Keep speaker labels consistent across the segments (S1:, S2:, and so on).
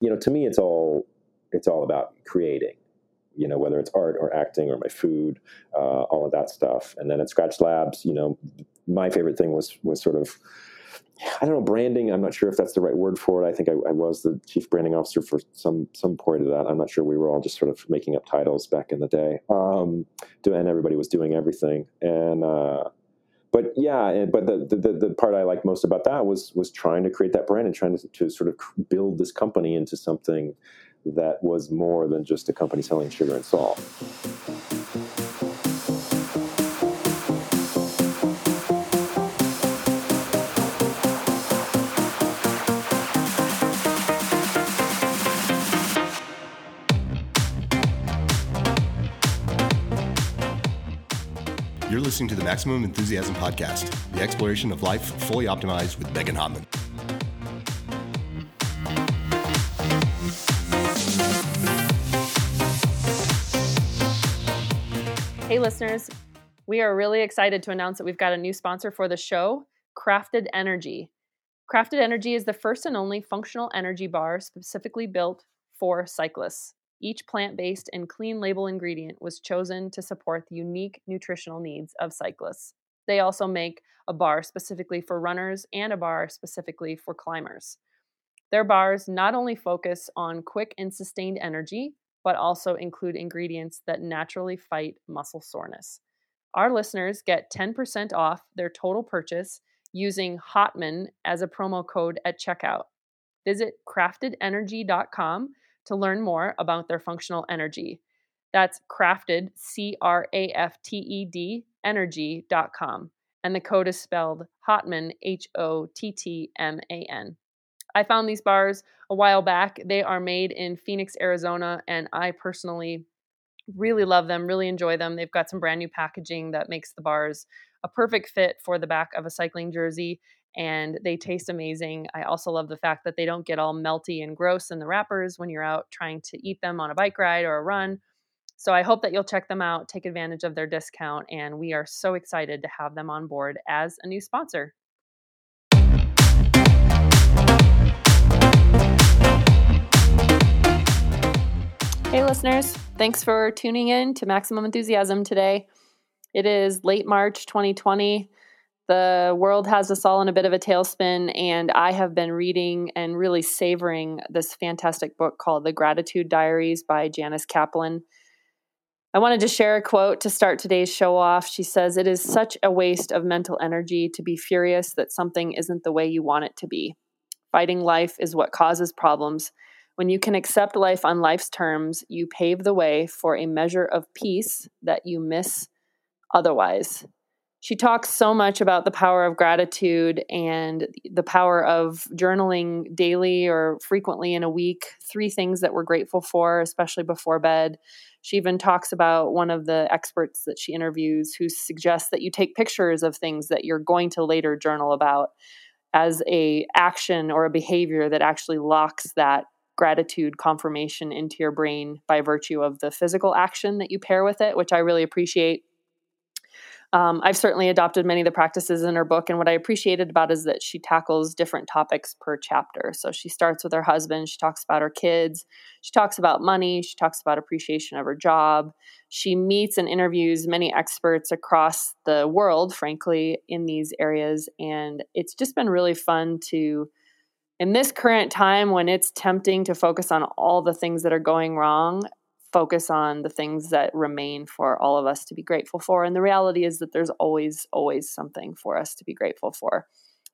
S1: you know, to me, it's all it's all about creating. You know, whether it's art or acting or my food, uh, all of that stuff. And then at Skratch Labs, you know, my favorite thing was was sort of I don't know branding. I'm not sure if that's the right word for it. I think I, I, was the chief branding officer for some some point of that. I'm not sure. We were all just sort of making up titles back in the day, um, and everybody was doing everything. And uh, but yeah, but the, the the part I liked most about that was was trying to create that brand and trying to, to sort of build this company into something that was more than just a company selling sugar and salt.
S2: Listening to the Maximum Enthusiasm Podcast, the exploration of life fully optimized with Megan Hottman.
S3: Hey, listeners. We are really excited to announce that we've got a new sponsor for the show, Crafted Energy. Crafted Energy is the first and only functional energy bar specifically built for cyclists. Each plant based and clean label ingredient was chosen to support the unique nutritional needs of cyclists. They also make a bar specifically for runners and a bar specifically for climbers. Their bars not only focus on quick and sustained energy, but also include ingredients that naturally fight muscle soreness. Our listeners get 10% off their total purchase using Hottman as a promo code at checkout. Visit craftedenergy.com to learn more about their functional energy. That's crafted, C R A F T E D, energy.com. And the code is spelled Hottman, H O T T M A N. I found these bars a while back. They are made in Phoenix, Arizona, and I personally really love them, really enjoy them. They've got some brand new packaging that makes the bars a perfect fit for the back of a cycling jersey and they taste amazing. I also love the fact that they don't get all melty and gross in the wrappers when you're out trying to eat them on a bike ride or a run. So I hope that you'll check them out, take advantage of their discount, and we are so excited to have them on board as a new sponsor. Hey, listeners. Thanks for tuning in to Maximum Enthusiasm today. It is late March 2020. The world has us all in a bit of a tailspin, and I have been reading and really savoring this fantastic book called The Gratitude Diaries by Janice Kaplan. I wanted to share a quote to start today's show off. She says, It is such a waste of mental energy to be furious that something isn't the way you want it to be. Fighting life is what causes problems. When you can accept life on life's terms, you pave the way for a measure of peace that you miss otherwise she talks so much about the power of gratitude and the power of journaling daily or frequently in a week three things that we're grateful for especially before bed. She even talks about one of the experts that she interviews who suggests that you take pictures of things that you're going to later journal about as a action or a behavior that actually locks that gratitude confirmation into your brain by virtue of the physical action that you pair with it which i really appreciate um, I've certainly adopted many of the practices in her book, and what I appreciated about is that she tackles different topics per chapter. So she starts with her husband, she talks about her kids, she talks about money, she talks about appreciation of her job. She meets and interviews many experts across the world, frankly, in these areas, and it's just been really fun to. In this current time when it's tempting to focus on all the things that are going wrong, focus on the things that remain for all of us to be grateful for. And the reality is that there's always, always something for us to be grateful for.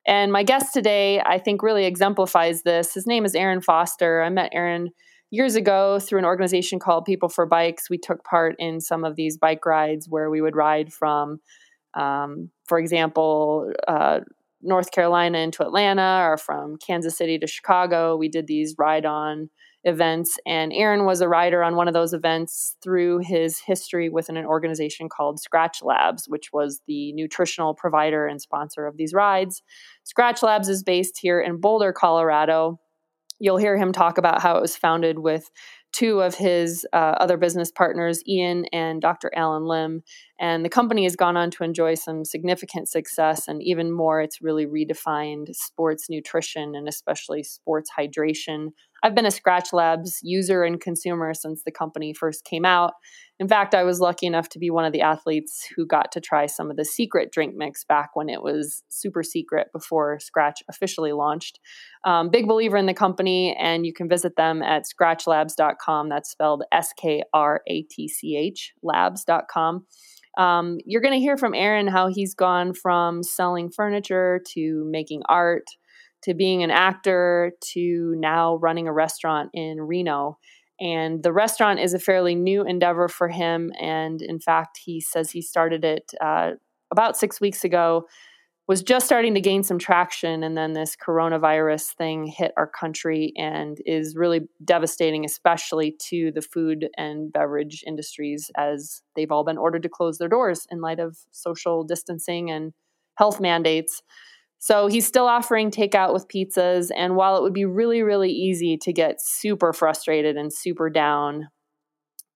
S3: And my guest today, I think, really exemplifies this. His name is Aaron Foster. I met Aaron years ago through an organization called People for Bikes. We took part in some of these bike rides where we would ride from, um, for example, uh, North Carolina into Atlanta or from Kansas City to Chicago. We did these ride on events. And Aaron was a rider on one of those events through his history within an organization called Skratch Labs, which was the nutritional provider and sponsor of these rides. Skratch Labs is based here in Boulder, Colorado. You'll hear him talk about how it was founded with two of his uh, other business partners, Ian and Dr. Allen Lim. And the company has gone on to enjoy some significant success, and even more, it's really redefined sports nutrition and especially sports hydration. I've been a Skratch Labs user and consumer since the company first came out. In fact, I was lucky enough to be one of the athletes who got to try some of the secret drink mix back when it was super secret before Skratch officially launched. Um, big believer in the company, and you can visit them at skratchlabs.com. That's spelled S K R A T C H labs.com. Um, you're going to hear from Aaron how he's gone from selling furniture to making art to being an actor to now running a restaurant in Reno. And the restaurant is a fairly new endeavor for him. And in fact, he says he started it uh, about six weeks ago, was just starting to gain some traction. And then this coronavirus thing hit our country and is really devastating, especially to the food and beverage industries, as they've all been ordered to close their doors in light of social distancing and health mandates. So he's still offering takeout with pizzas. And while it would be really, really easy to get super frustrated and super down,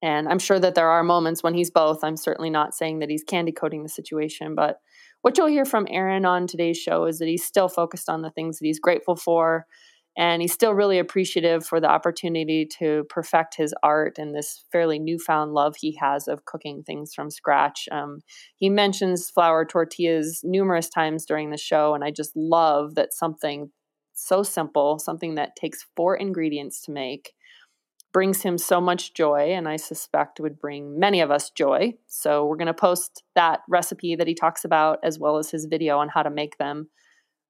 S3: and I'm sure that there are moments when he's both, I'm certainly not saying that he's candy coating the situation, but what you'll hear from Aaron on today's show is that he's still focused on the things that he's grateful for and he's still really appreciative for the opportunity to perfect his art and this fairly newfound love he has of cooking things from scratch. Um, he mentions flour tortillas numerous times during the show, and I just love that something so simple, something that takes four ingredients to make, brings him so much joy, and I suspect would bring many of us joy. So, we're going to post that recipe that he talks about as well as his video on how to make them.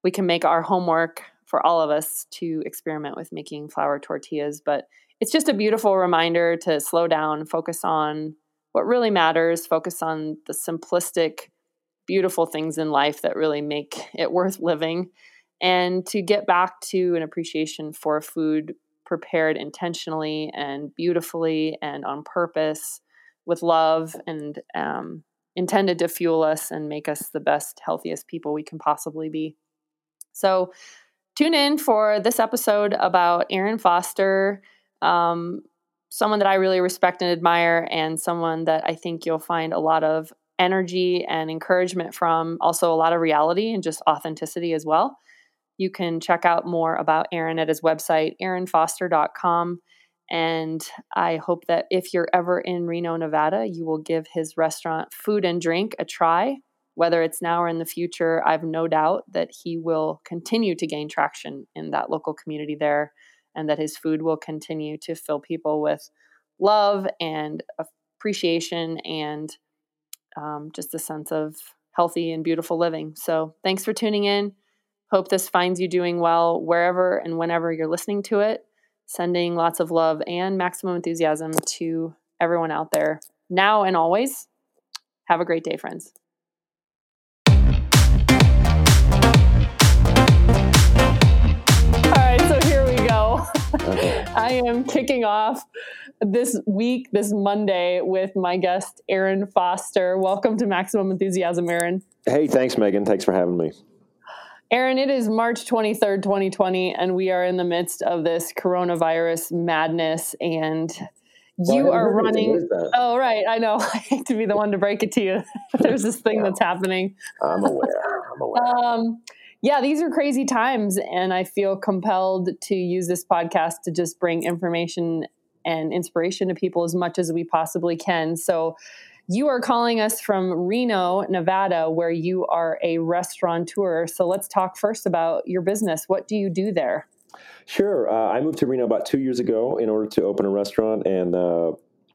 S3: We can make our homework for all of us to experiment with making flour tortillas. But it's just a beautiful reminder to slow down, focus on what really matters, focus on the simplistic, beautiful things in life that really make it worth living, and to get back to an appreciation for food prepared intentionally and beautifully and on purpose with love and um, intended to fuel us and make us the best, healthiest people we can possibly be. So, tune in for this episode about Aaron Foster, um, someone that I really respect and admire, and someone that I think you'll find a lot of energy and encouragement from, also a lot of reality and just authenticity as well. You can check out more about Aaron at his website, aaronfoster.com. And I hope that if you're ever in Reno, Nevada, you will give his restaurant Food and Drink a try whether it's now or in the future, I've no doubt that he will continue to gain traction in that local community there and that his food will continue to fill people with love and appreciation and um, just a sense of healthy and beautiful living. So, thanks for tuning in. Hope this finds you doing well wherever and whenever you're listening to it. Sending lots of love and maximum enthusiasm to everyone out there now and always. Have a great day, friends. All right, so here we go. Okay. I am kicking off this week, this Monday, with my guest, Aaron Foster. Welcome to Maximum Enthusiasm, Aaron.
S1: Hey, thanks, Megan. Thanks for having me.
S3: Aaron, it is March 23rd, 2020, and we are in the midst of this coronavirus madness. And you well, are running. Oh, right. I know. I hate to be the one to break it to you. There's this thing yeah. that's happening.
S1: I'm aware. I'm aware. Um,
S3: yeah, these are crazy times, and I feel compelled to use this podcast to just bring information and inspiration to people as much as we possibly can. So, you are calling us from Reno, Nevada, where you are a restaurateur. So, let's talk first about your business. What do you do there?
S1: Sure. Uh, I moved to Reno about two years ago in order to open a restaurant, and uh,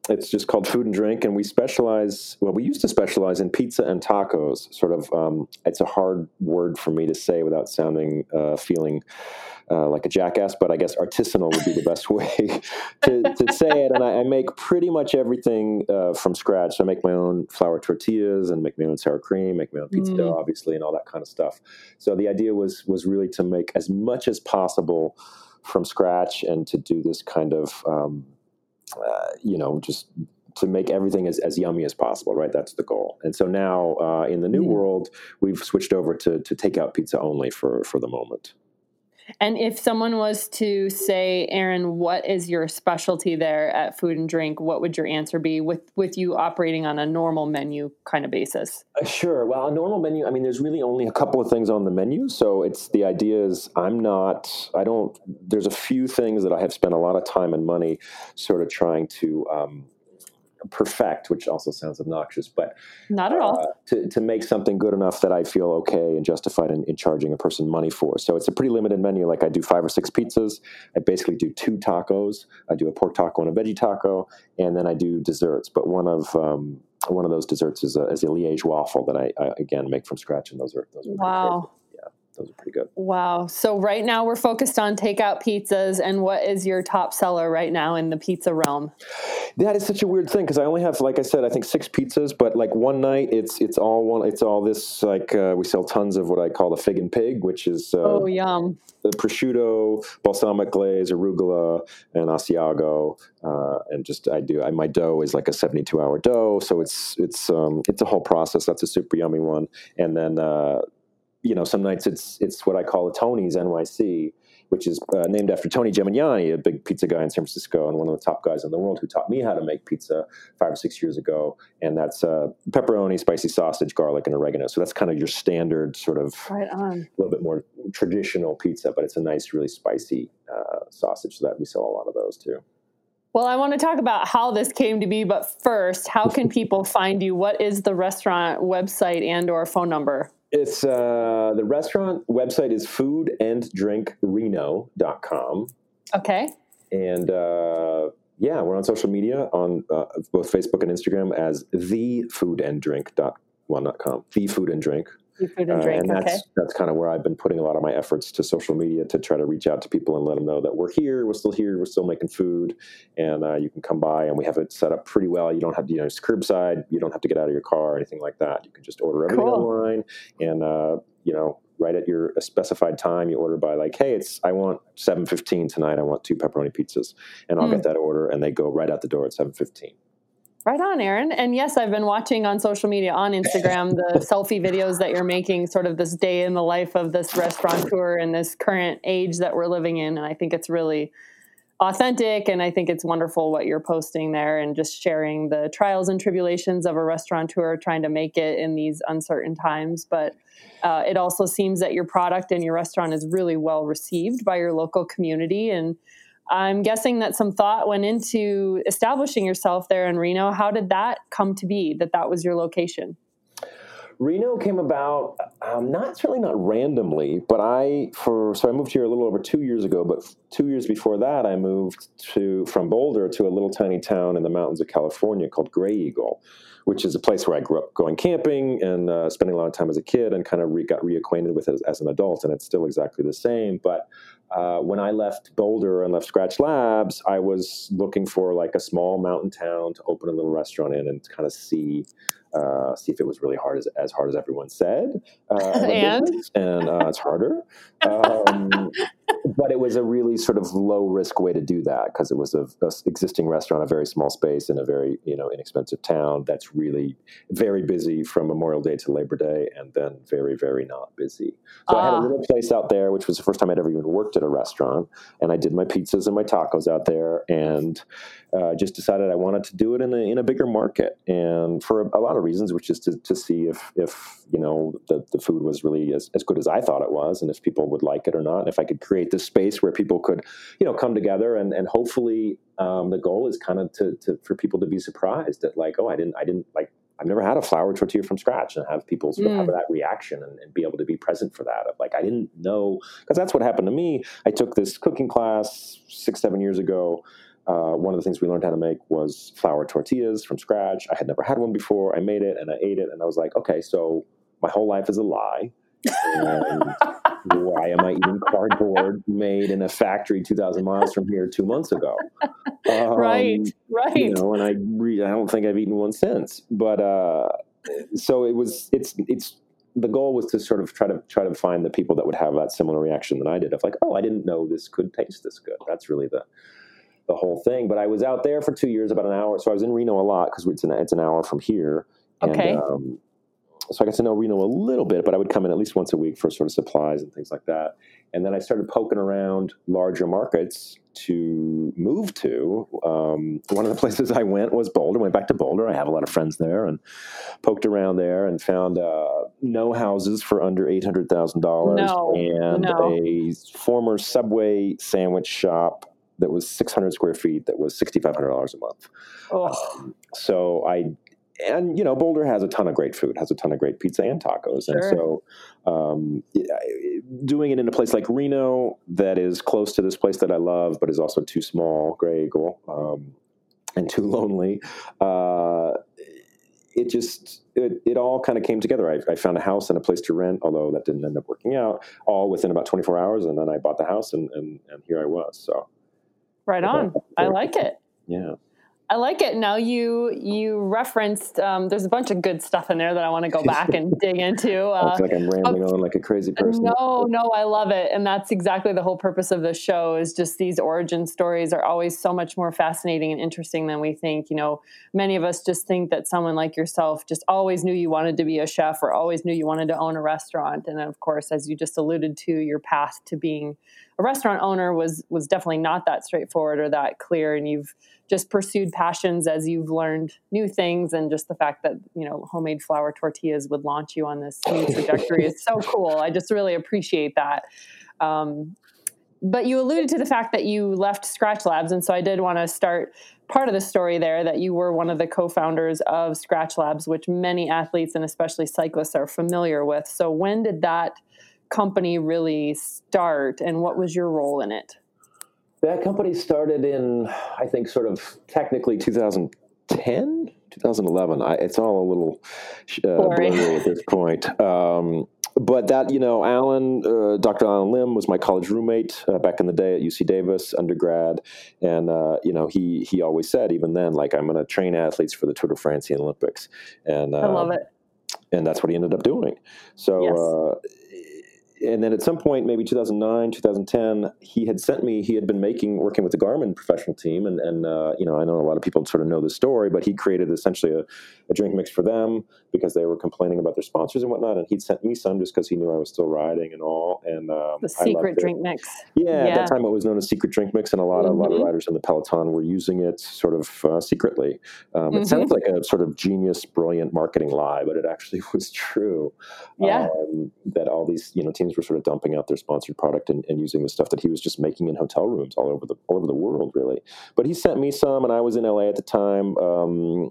S1: it's just called Food and Drink, and we specialize. Well, we used to specialize in pizza and tacos. Sort of, um, it's a hard word for me to say without sounding, uh, feeling uh, like a jackass. But I guess artisanal would be the best way to, to, say it. And I, I make pretty much everything uh, from scratch. So I make my own flour tortillas and make my own sour cream, make my own pizza mm. dough, obviously, and all that kind of stuff. So the idea was was really to make as much as possible from scratch and to do this kind of um, uh, you know, just to make everything as, as yummy as possible, right? That's the goal. And so now uh, in the new mm. world, we've switched over to, to takeout pizza only for, for the moment.
S3: And if someone was to say, Aaron, what is your specialty there at Food and Drink? What would your answer be with with you operating on a normal menu kind of basis?
S1: Uh, sure. Well, a normal menu. I mean, there's really only a couple of things on the menu, so it's the idea is I'm not. I don't. There's a few things that I have spent a lot of time and money, sort of trying to. Um, perfect, which also sounds obnoxious, but
S3: not at all.
S1: Uh, to, to make something good enough that I feel okay and justified in, in, charging a person money for. So it's a pretty limited menu. Like I do five or six pizzas. I basically do two tacos. I do a pork taco and a veggie taco, and then I do desserts. But one of um, one of those desserts is a, is a Liège waffle that I, I, again make from scratch, and those are those are
S3: wow
S1: those are pretty good.
S3: Wow. So right now we're focused on takeout pizzas and what is your top seller right now in the pizza realm?
S1: That is such a weird thing because I only have like I said I think 6 pizzas but like one night it's it's all one it's all this like uh, we sell tons of what I call the fig and pig which is uh,
S3: Oh yum.
S1: The prosciutto, balsamic glaze, arugula and asiago uh, and just I do I, my dough is like a 72 hour dough so it's it's um, it's a whole process that's a super yummy one and then uh, you know, some nights it's it's what I call a Tony's NYC, which is uh, named after Tony Gemignani, a big pizza guy in San Francisco and one of the top guys in the world who taught me how to make pizza five or six years ago. And that's uh, pepperoni, spicy sausage, garlic, and oregano. So that's kind of your standard sort of
S3: right on.
S1: a little bit more traditional pizza, but it's a nice, really spicy uh, sausage. So that we sell a lot of those too.
S3: Well, I want to talk about how this came to be, but first, how can people find you? What is the restaurant website and or phone number?
S1: It's uh, the restaurant website is foodanddrinkreno.com.
S3: Okay.
S1: And uh, yeah, we're on social media on uh, both Facebook and Instagram as the food and drink dot well not com the food and drink
S3: food and uh, drink.
S1: Uh, and that's
S3: okay.
S1: that's kind of where I've been putting a lot of my efforts to social media to try to reach out to people and let them know that we're here, we're still here, we're still making food, and uh, you can come by. And we have it set up pretty well. You don't have to, you know, it's curbside. You don't have to get out of your car or anything like that. You can just order everything cool. online, and uh, you know, right at your specified time, you order by like, hey, it's I want seven fifteen tonight. I want two pepperoni pizzas, and I'll mm. get that order, and they go right out the door at seven fifteen.
S3: Right on, Aaron. And yes, I've been watching on social media on Instagram the selfie videos that you're making, sort of this day in the life of this restaurateur in this current age that we're living in. And I think it's really authentic. And I think it's wonderful what you're posting there and just sharing the trials and tribulations of a restaurateur trying to make it in these uncertain times. But uh, it also seems that your product and your restaurant is really well received by your local community. And I'm guessing that some thought went into establishing yourself there in Reno. How did that come to be that that was your location?
S1: Reno came about um, not certainly not randomly, but I for so I moved here a little over two years ago. But two years before that, I moved to from Boulder to a little tiny town in the mountains of California called Graeagle, which is a place where I grew up going camping and uh, spending a lot of time as a kid, and kind of re- got reacquainted with it as, as, an adult. And it's still exactly the same, but uh, when I left Boulder and left Skratch Labs, I was looking for like a small mountain town to open a little restaurant in and kind of see uh, see if it was really hard as, as hard as everyone said. Uh,
S3: and
S1: and uh, it's harder. Um, but it was a really sort of low risk way to do that because it was a, a, existing restaurant, a very small space in a very you know inexpensive town that's really very busy from Memorial Day to Labor Day, and then very very not busy. So I had a ah. little place out there, which was the first time I'd ever even worked at a restaurant, and I did my pizzas and my tacos out there, and uh, just decided I wanted to do it in a in a bigger market, and for a, a lot of reasons, which is to, to see if if you know the, the food was really as, as good as I thought it was, and if people would like it or not, and if I could create this space where people could you know come together and and hopefully um, the goal is kind of to, to for people to be surprised at like oh I didn't I didn't like I've never had a flour tortilla from scratch and have people sort of mm. have that reaction and, and, be able to be present for that. Of like, I didn't know, because that's what happened to me. I took this cooking class six, seven years ago uh, one of the things we learned how to make was flour tortillas from scratch. I had never had one before. I made it and I ate it, and I was like, okay, so my whole life is a lie. And why am I eating cardboard made in a factory 2,000 miles from here two months ago?
S3: Um, right, right.
S1: You know, and I re- I don't think I've eaten one since. But uh, so it was. It's it's the goal was to sort of try to try to find the people that would have that similar reaction that I did of like, oh, I didn't know this could taste this good. That's really the the whole thing. But I was out there for two years, about an hour. So I was in Reno a lot because it's an it's an hour from here.
S3: Okay.
S1: Um, so I got to know Reno a little bit, but I would come in at least once a week for sort of supplies and things like that. and then I started poking around larger markets to move to. Um, one of the places I went was Boulder. Went back to Boulder. I have a lot of friends there, and poked around there and found uh, no houses for under eight hundred thousand dollars, and
S3: no.
S1: a former Subway sandwich shop that was six hundred square feet that was sixty five hundred dollars a month.
S3: Oh,
S1: So I and you know Boulder has a ton of great food, has a ton of great pizza and tacos, and so um, doing it in a place like Reno that is close to this place that I love, but is also too small, Graeagle, um, and too lonely. Uh, it just it, it all kind of came together. I, I found a house and a place to rent, although that didn't end up working out. All within about 24 hours, and then I bought the house, and and, and here I was. So
S3: right on. I like it.
S1: yeah.
S3: I like it. Now you you referenced um, there's a bunch of good stuff in there that I want to go back and dig into.
S1: I
S3: Uh,
S1: feel like I'm rambling on like a crazy person.
S3: no, no, I love it, and that's exactly the whole purpose of the show. Is just these origin stories are always so much more fascinating and interesting than we think. You know, many of us just think that someone like yourself just always knew you wanted to be a chef or always knew you wanted to own a restaurant, and of course, as you just alluded to, your path to being a restaurant owner was was definitely not that straightforward or that clear, and you've just pursued passions as you've learned new things and just the fact that you know homemade flour tortillas would launch you on this new trajectory is so cool. I just really appreciate that. Um, but you alluded to the fact that you left skratch labs and so i did want to start part of the story there that you were one of the co-founders of skratch labs which many athletes and especially cyclists are familiar with. So when did that company really start and what was your role in it
S1: That company started in, I think, sort of technically 2010, 2011. I, it's all a little uh,
S3: Blurry.
S1: at this point. Um, but that, you know, Allen, uh, Dr. Allen Lim was my college roommate uh, back in the day at UC Davis, undergrad, and uh, you know, he he always said, even then, like, I'm going to train athletes for the Tour de France and Olympics, and uh,
S3: i love it
S1: and that's what he ended up doing. So,
S3: Yes.
S1: And then at some point, maybe 2009, 2010, he had sent me. He had been making, working with the Garmin professional team, and and uh, you know, I know a lot of people sort of know the story, but he created essentially a, a drink mix for them because they were complaining about their sponsors and whatnot, and he'd sent me some just because he knew I was still riding and all. And um,
S3: the secret drink mix
S1: Yeah, at that time it was known as secret drink mix, and a lot, of a lot of
S3: Mhm.
S1: riders in the peloton were using it sort of uh, secretly. Um,
S3: Mhm.
S1: It sounds like a sort of genius, brilliant marketing lie, but it actually was true.
S3: yeah
S1: Um, that all these you know were sort of dumping out their sponsored product and, and using the stuff that he was just making in hotel rooms all over the all over the world, really. But he sent me some, and I was in LA at the time. Um,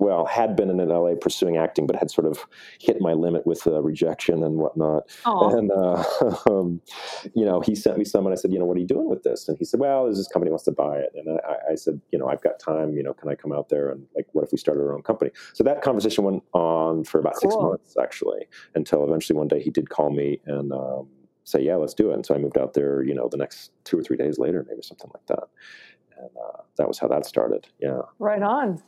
S1: well, had been in LA pursuing acting, but had sort of hit my limit with uh, rejection and whatnot.
S3: Aw.
S1: And uh, um, you know, he sent me some, and I said, you know, what are you doing with this? And he said, well, this company wants to buy it. And I, I said, you know, I've got time. You know, can I come out there and like, what if we started our own company? So that conversation went on for about six months, actually, until eventually one day he did call me and um, say, yeah, let's do it. And so I moved out there. You know, the next two or three days later, maybe something like that. And uh, that was how that started. Yeah.
S3: Right on.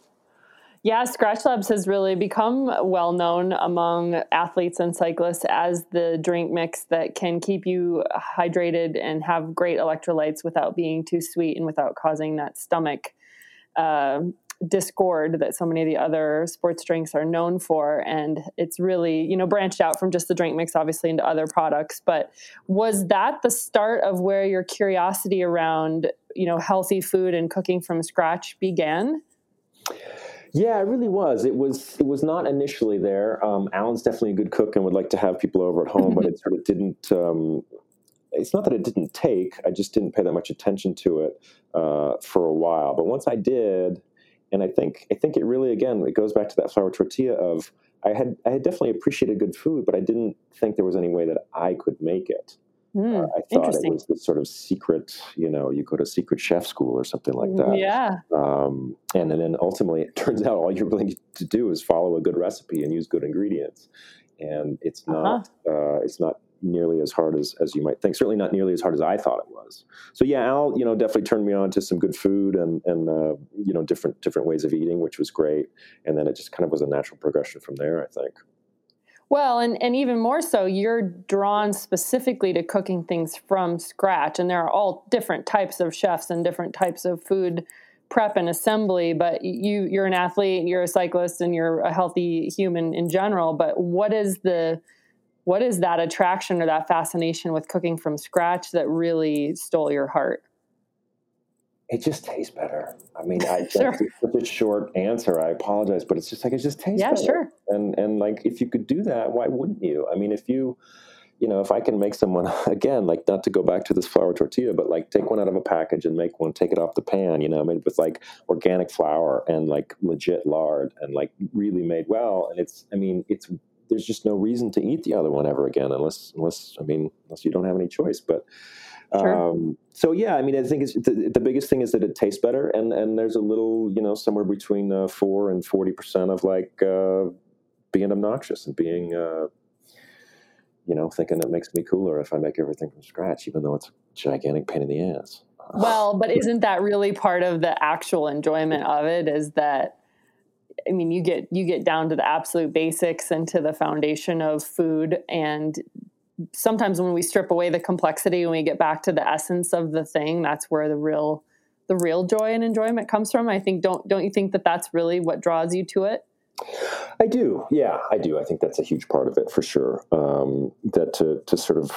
S3: Yeah, Skratch Labs has really become well known among athletes and cyclists as the drink mix that can keep you hydrated and have great electrolytes without being too sweet and without causing that stomach uh, discord that so many of the other sports drinks are known for. And it's really, you know, branched out from just the drink mix, obviously, into other products. But was that the start of where your curiosity around, you know, healthy food and cooking from scratch began?
S1: Yeah, it really was. It was. It was not initially there. Um, Allen's definitely a good cook and would like to have people over at home, but it sort of didn't. Um, it's not that it didn't take. I just didn't pay that much attention to it uh, for a while. But once I did, and I think I think it really again it goes back to that flour tortilla of I had I had definitely appreciated good food, but I didn't think there was any way that I could make it.
S3: Hmm,
S1: Uh, I thought it was this sort of secret, you know, you go to secret chef school or something like that.
S3: Yeah.
S1: Um, and, and then ultimately, it turns out all you really need to do is follow a good recipe and use good ingredients. And it's
S3: Uh-huh.
S1: not uh, it's not nearly as hard as, as you might think. Certainly not nearly as hard as I thought it was. So yeah, Al, you know, definitely turned me on to some good food and and uh, you know different different ways of eating, which was great. And then it just kind of was a natural progression from there. I think.
S3: Well, and, and even more so, you're drawn specifically to cooking things from scratch. And there are all different types of chefs and different types of food prep and assembly. But you you're an athlete, you're a cyclist, and you're a healthy human in general. But what is the what is that attraction or that fascination with cooking from scratch that really stole your heart?
S1: It just tastes better. I mean, I
S3: Sure.
S1: that's such a short answer. I apologize, but it's just like it just tastes
S3: Yeah,
S1: better.
S3: sure.
S1: And and like if you could do that, why wouldn't you? I mean, if you you know, if I can make someone again, like not to go back to this flour tortilla, but like take one out of a package and make one, take it off the pan, you know, made with like organic flour and like legit lard and like really made well. And it's, I mean, it's there's just no reason to eat the other one ever again, unless unless I mean, unless you don't have any choice. But
S3: Sure.
S1: um, so yeah, I mean, I think it's the, the biggest thing is that it tastes better, and and there's a little, you know, somewhere between uh, four and forty percent of like uh, being obnoxious and being. Uh, you know, thinking it makes me cooler if I make everything from scratch, even though it's a gigantic pain in the ass.
S3: Well, but isn't that really part of the actual enjoyment of it? Is that I mean, you get you get down to the absolute basics and to the foundation of food, and sometimes when we strip away the complexity and we get back to the essence of the thing, that's where the real the real joy and enjoyment comes from. I think don't don't you think that that's really what draws you to it?
S1: I do, yeah, I do. I think that's a huge part of it for sure. Um, that to to sort of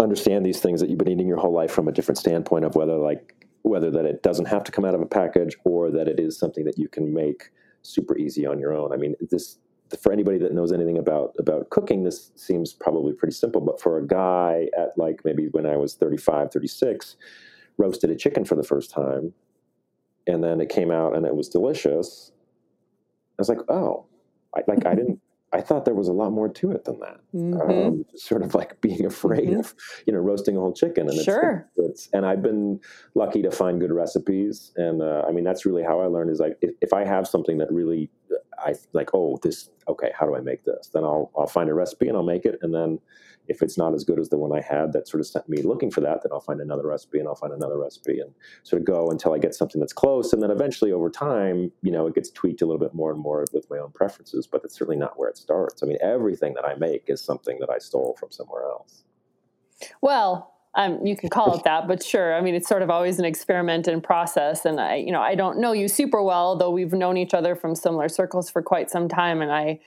S1: understand these things that you've been eating your whole life from a different standpoint of whether like whether that it doesn't have to come out of a package or that it is something that you can make super easy on your own. I mean, this for anybody that knows anything about about cooking, this seems probably pretty simple. But for a guy at like maybe when I was 35, 36, roasted a chicken for the first time, and then it came out and it was delicious. I was like, oh, I, like I didn't. I thought there was a lot more to it than that.
S3: Mhm.
S1: Um, sort of like being afraid
S3: Mhm.
S1: of, you know, roasting a whole chicken. And it's,
S3: Sure.
S1: it's, and I've been lucky to find good recipes. And uh, I mean, that's really how I learned is like, if, if I have something that really, I like, oh, this, okay, how do I make this? Then I'll, I'll find a recipe and I'll make it. And then if it's not as good as the one I had that sort of sent me looking for that, then I'll find another recipe and I'll find another recipe and sort of go until I get something that's close. And then eventually over time, you know, it gets tweaked a little bit more and more with my own preferences, but it's certainly not where it starts. I mean, everything that I make is something that I stole from somewhere else.
S3: Well, um, you can call it that, but sure. I mean, it's sort of always an experiment and process. And I, you know, I don't know you super well, though we've known each other from similar circles for quite some time. And I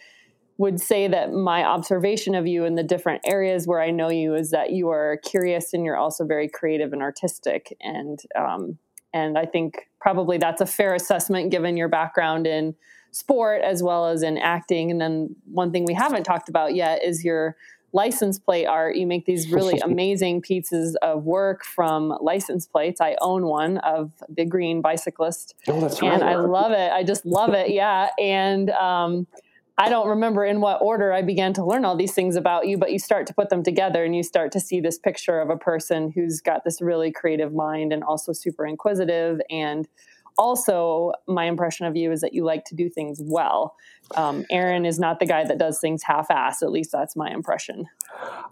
S3: would say that my observation of you in the different areas where I know you is that you are curious and you're also very creative and artistic. And um, and I think probably that's a fair assessment given your background in sport as well as in acting. And then one thing we haven't talked about yet is your license plate art. You make these really amazing pieces of work from license plates. I own one of the Green Bicyclist,
S1: Oh, that's
S3: and I love it. I just love it. Yeah, and um, I don't remember in what order I began to learn all these things about you, but you start to put them together, and you start to see this picture of a person who's got this really creative mind and also super inquisitive and also my impression of you is that you like to do things well um, aaron is not the guy that does things half-ass at least that's my impression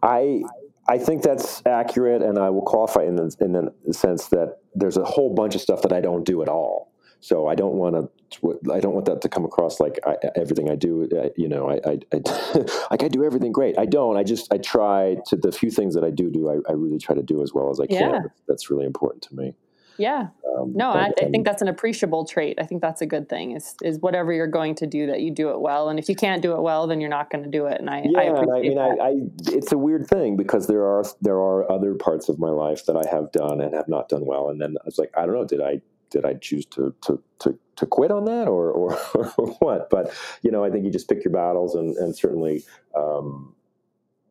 S1: I I think that's accurate, and I will qualify in the, in the sense that there's a whole bunch of stuff that I don't do at all. So I don't want to. I don't want that to come across like I, everything I do. I, you know, I, I, I like I do everything great. I don't. I just I try to the few things that I do do. I, I really try to do as well as I
S3: Yeah.
S1: can. That's really important to me.
S3: Yeah.
S1: Um,
S3: no I, I think that's an appreciable trait. I think that's a good thing is, is whatever you're going to do that you do it well. And if you can't do it well then you're not going to do it. And i,
S1: yeah,
S3: I
S1: and I mean. I, I, it's a weird thing because there are there are other parts of my life that I have done and have not done well, and then I was like, I don't know, did I did I choose to to to, to quit on that or, or or what? But you know, I think you just pick your battles, and and certainly, um,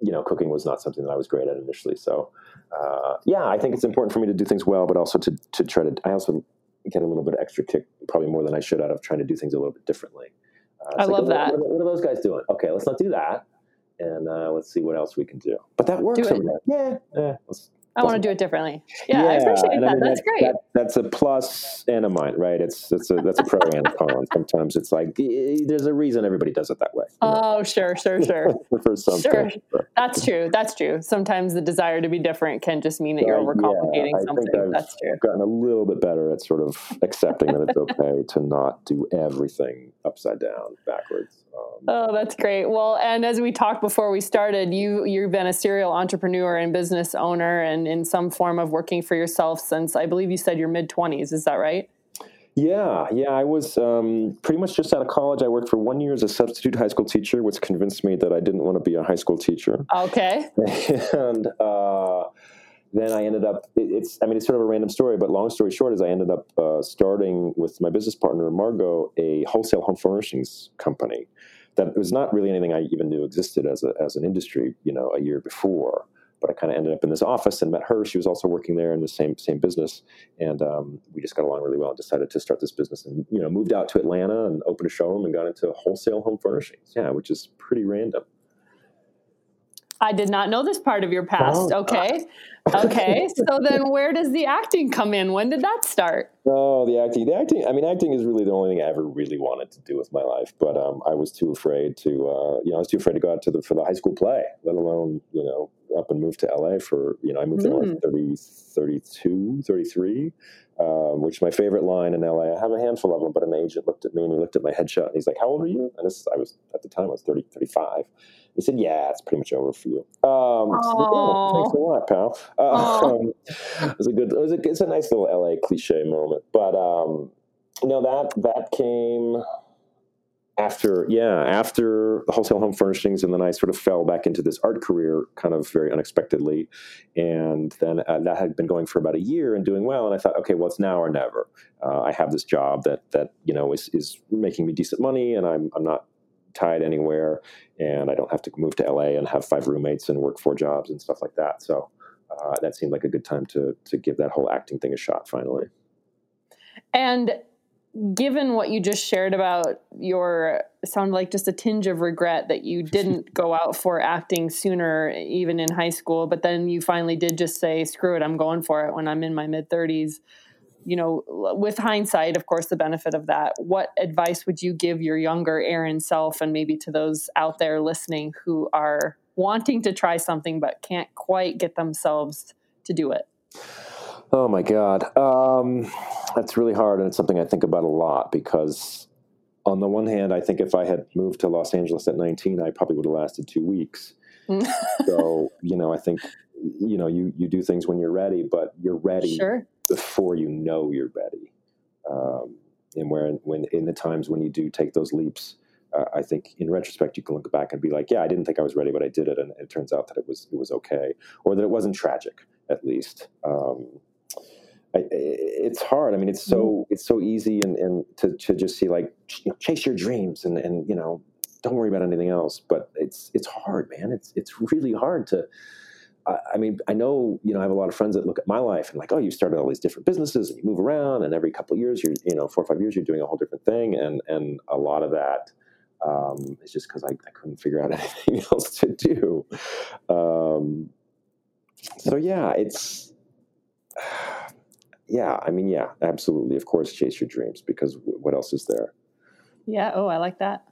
S1: you know, cooking was not something that I was great at initially. So, uh, yeah, I think it's important for me to do things well, but also to to try to. I also get a little bit of extra kick, probably more than I should, out of trying to do things a little bit differently. Uh,
S3: I
S1: it's
S3: love
S1: what-
S3: that.
S1: What, what are those guys doing? Okay, let's not do that, and uh, let's see what else we can do. But that works. Yeah, let's
S3: i want to do it differently yeah, i appreciate that
S1: mean,
S3: that's great
S1: that- that's a plus and a minus, right? It's it's a that's a pro and a con. Sometimes it's like eh, there's a reason everybody does it that way. you know,
S3: oh sure sure sure
S1: for some
S3: sure. That's true that's true sometimes the desire to be different can just mean that you're
S1: uh, yeah,
S3: overcomplicating
S1: I think
S3: something
S1: I've
S3: that's true
S1: gotten a little bit better at sort of accepting that it's okay to not do everything upside down, backwards. Um,
S3: Oh, that's great. Well, and as we talked before we started, you you've been a serial entrepreneur and business owner, and in some form of working for yourself since I believe you said your mid twenties. Is that right?
S1: Yeah, yeah. I was um, pretty much just out of college. I worked for one year as a substitute high school teacher, which convinced me that I didn't want to be a high school teacher.
S3: Okay.
S1: and uh, then I ended up. It, it's. I mean, it's sort of a random story, but long story short is I ended up uh, starting with my business partner Margot a wholesale home furnishings company. That was not really anything I even knew existed as a as an industry. You know, a year before but I kind of ended up in this office and met her. She was also working there in the same same business, and um, we just got along really well. and Decided to start this business, and you know, moved out to Atlanta and opened a showroom and got into wholesale home furnishings. Yeah, which is pretty random.
S3: I did not know this part of your past. Oh, okay. Okay. so then where does the acting come in? When did that start?
S1: Oh, the acting. The acting, I mean, acting is really the only thing I ever really wanted to do with my life. But um, I was too afraid to, uh, you know, I was too afraid to go out to the, for the high school play, let alone, you know, up and moved to LA for, you know, I moved mm. there 30, 32, 33. Um, which my favorite line in LA. I have a handful of them, but an agent looked at me and he looked at my headshot and he's like, "How old are you?" And this, I was at the time I was 30, 35. He said, "Yeah, it's pretty much over for you." Um, so, oh, thanks a lot, pal. Um, it was a good. It was a, it's a nice little LA cliche moment, but um, you know that that came after yeah after the wholesale home furnishings and then i sort of fell back into this art career kind of very unexpectedly and then uh, that had been going for about a year and doing well and i thought okay well it's now or never uh, i have this job that that you know is, is making me decent money and i'm, I'm not tied anywhere and I don't have to move to LA and have five roommates and work four jobs and stuff like that. So uh, that seemed like a good time to to give that whole acting thing a shot finally.
S3: And given what you just shared about your sound like just a tinge of regret that you didn't go out for acting sooner even in high school but then you finally did just say screw it i'm going for it when i'm in my mid 30s you know, with hindsight, of course, the benefit of that, what advice would you give your younger Aaron self and maybe to those out there listening who are wanting to try something but can't quite get themselves to do it?
S1: Oh my God. Um, that's really hard. And it's something I think about a lot because, on the one hand, I think if I had moved to Los Angeles at 19, I probably would have lasted two weeks. so, you know, I think, you know, you, you do things when you're ready, but you're ready
S3: sure
S1: before you know you're ready. Um, and where when in the times when you do take those leaps, uh, I think in retrospect you can look back and be like, yeah, I didn't think I was ready, but I did it, and it turns out that it was it was okay, or that it wasn't tragic at least. Um, I, it's hard. I mean, it's so mm-hmm. it's so easy and, and to, to just see like you know, chase your dreams and and you know don't worry about anything else. But it's it's hard, man. It's it's really hard to I mean, I know, you know, I have a lot of friends that look at my life and like, oh, you started all these different businesses and you move around and every couple of years you're, you know, four or five years you're doing a whole different thing. And, and a lot of that um, is just because I, I, couldn't figure out anything else to do. Um, so yeah, it's, yeah, I mean, yeah, absolutely. Of course, chase your dreams because what else is there?
S3: Yeah. Oh, I like that.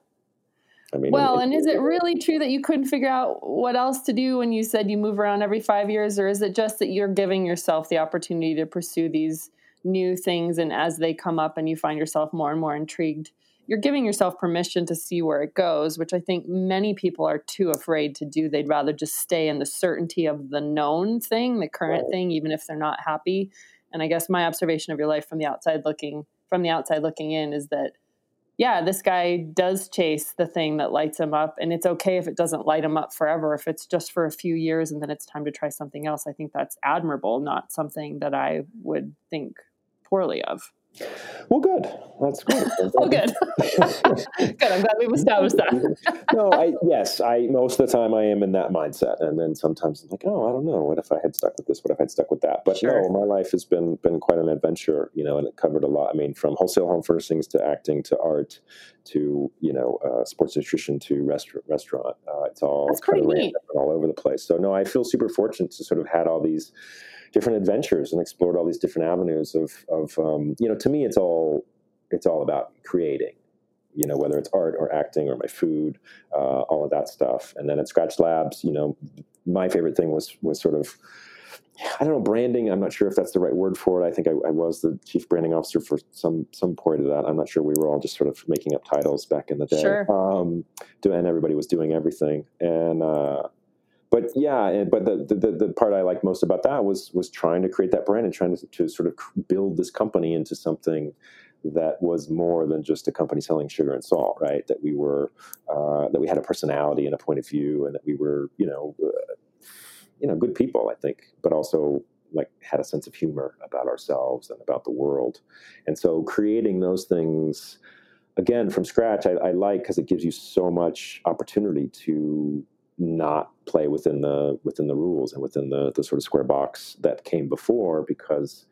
S1: I mean,
S3: well, it, and is it really true that you couldn't figure out what else to do when you said you move around every five years, or is it just that you're giving yourself the opportunity to pursue these new things, and as they come up and you find yourself more and more intrigued, you're giving yourself permission to see where it goes, which I think many people are too afraid to do. They'd rather just stay in the certainty of the known thing, the current right. thing, even if they're not happy. And I guess my observation of your life from the outside looking from the outside looking in is that yeah, this guy does chase the thing that lights him up. And it's okay if it doesn't light him up forever, if it's just for a few years and then it's time to try something else. I think that's admirable, not something that I would think poorly of.
S1: Well, good. That's great.
S3: oh, good. good. I'm glad we've established that.
S1: no, I yes, I most of the time I am in that mindset, and then sometimes I'm like, oh, I don't know. What if I had stuck with this? What if I'd stuck with that? But sure. no, my life has been been quite an adventure, you know, and it covered a lot. I mean, from wholesale home furnishings to acting to art to you know uh, sports nutrition to restaurant. Restaurant. Uh, it's all
S3: That's kind of
S1: all over the place. So no, I feel super fortunate to sort of had all these different adventures and explored all these different avenues of, of um, you know, to me, it's all, it's all about creating, you know, whether it's art or acting or my food, uh, all of that stuff. And then at Skratch Labs, you know, my favorite thing was, was sort of, I don't know, branding. I'm not sure if that's the right word for it. I think I, I, was the chief branding officer for some some point of that. I'm not sure. We were all just sort of making up titles back in the day.
S3: Sure.
S1: Um, and everybody was doing everything. And uh, but yeah, but the, the, the part I like most about that was was trying to create that brand and trying to, to sort of build this company into something that was more than just a company selling sugar and salt, right? That we were, uh, that we had a personality and a point of view, and that we were, you know, uh, you know, good people, I think, but also like had a sense of humor about ourselves and about the world. And so creating those things again from scratch, I, I like because it gives you so much opportunity to not play within the within the rules and within the the sort of square box that came before because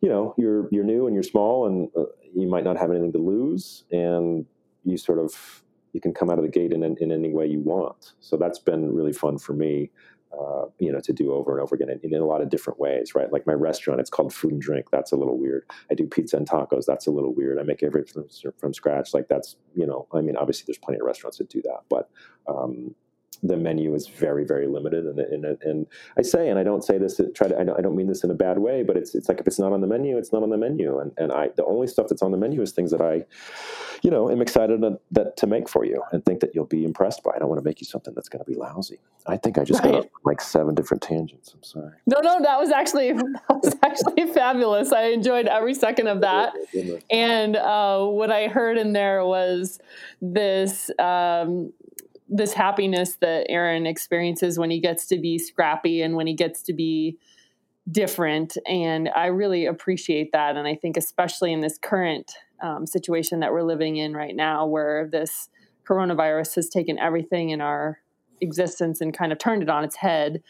S1: you know you're you're new and you're small and uh, you might not have anything to lose and you sort of you can come out of the gate in, in any way you want so that's been really fun for me uh, you know, to do over and over again in, in, a lot of different ways, right? Like my restaurant, it's called Food and Drink. That's a little weird. I do pizza and tacos. That's a little weird. I make everything from, from scratch. Like that's, you know, I mean, obviously there's plenty of restaurants that do that, but um, the menu is very very limited and, and, and I say and I don't say this to try to I don't, I don't mean this in a bad way but it's it's like if it's not on the menu it's not on the menu. And and I the only stuff that's on the menu is things that I you know am excited to, that to make for you and think that you'll be impressed by. I don't want to make you something that's going to be lousy. I think I just right. got like seven different tangents. I'm sorry.
S3: No no that was actually that was actually fabulous. I enjoyed every second of that. And uh, what I heard in there was this um, this happiness that Aaron experiences when he gets to be scrappy and when he gets to be different. And I really appreciate that. And I think, especially in this current um, situation that we're living in right now, where this coronavirus has taken everything in our existence and kind of turned it on its head,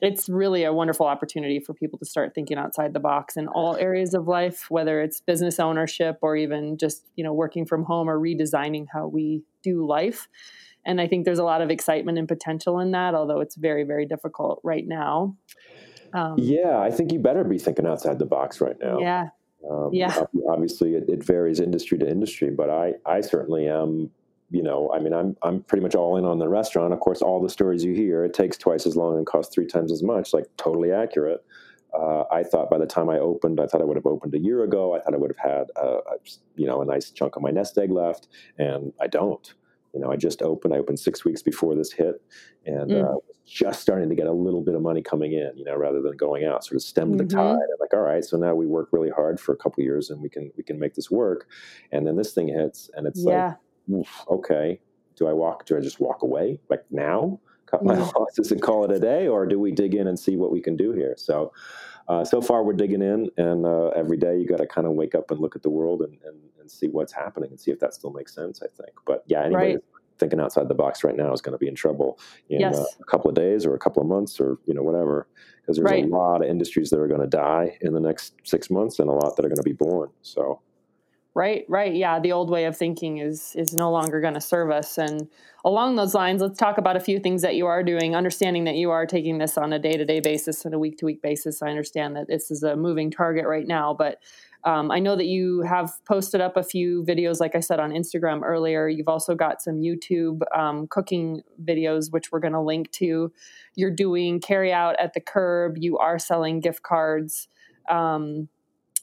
S3: it's really a wonderful opportunity for people to start thinking outside the box in all areas of life, whether it's business ownership or even just, you know, working from home or redesigning how we do life. And I think there's a lot of excitement and potential in that, although it's very, very difficult right now.
S1: Um, yeah, I think you better be thinking outside the box right now.
S3: Yeah. Um, yeah.
S1: Obviously, it, it, varies industry to industry, but I, I certainly am. You know, I mean, I'm I'm pretty much all in on the restaurant. Of course, all the stories you hear, it takes twice as long and costs three times as much. Like totally accurate. Uh, I thought by the time I opened, I thought I would have opened a year ago. I thought I would have had, a, a, you know, a nice chunk of my nest egg left, and I don't you know, I just opened. I opened six weeks before this hit, and mm. uh, just starting to get a little bit of money coming in. You know, rather than going out, sort of stemmed mm-hmm. the tide. I'm like, all right, so now we work really hard for a couple years, and we can we can make this work. And then this thing hits, and it's yeah. like, okay, do I walk? Do I just walk away like now? Cut my mm. losses and call it a day, or do we dig in and see what we can do here? So. Uh, so far, we're digging in, and uh, every day you got to kind of wake up and look at the world and, and, and, see what's happening and see if that still makes sense. I think, but yeah, anybody right thinking outside the box right now is going to be in trouble in yes. uh, a couple of days or a couple of months or you know whatever because there's right. a lot of industries that are going to die in the next six months and a lot that are going to be born so
S3: right right yeah the old way of thinking is is no longer going to serve us and along those lines let's talk about a few things that you are doing understanding that you are taking this on a day-to-day basis and a week-to-week basis i understand that this is a moving target right now but um, I know that you have posted up a few videos, like I said, on Instagram earlier. You've also got some YouTube um, cooking videos, which we're going to link to. You're doing carry out at the curb. You are selling gift cards. Um,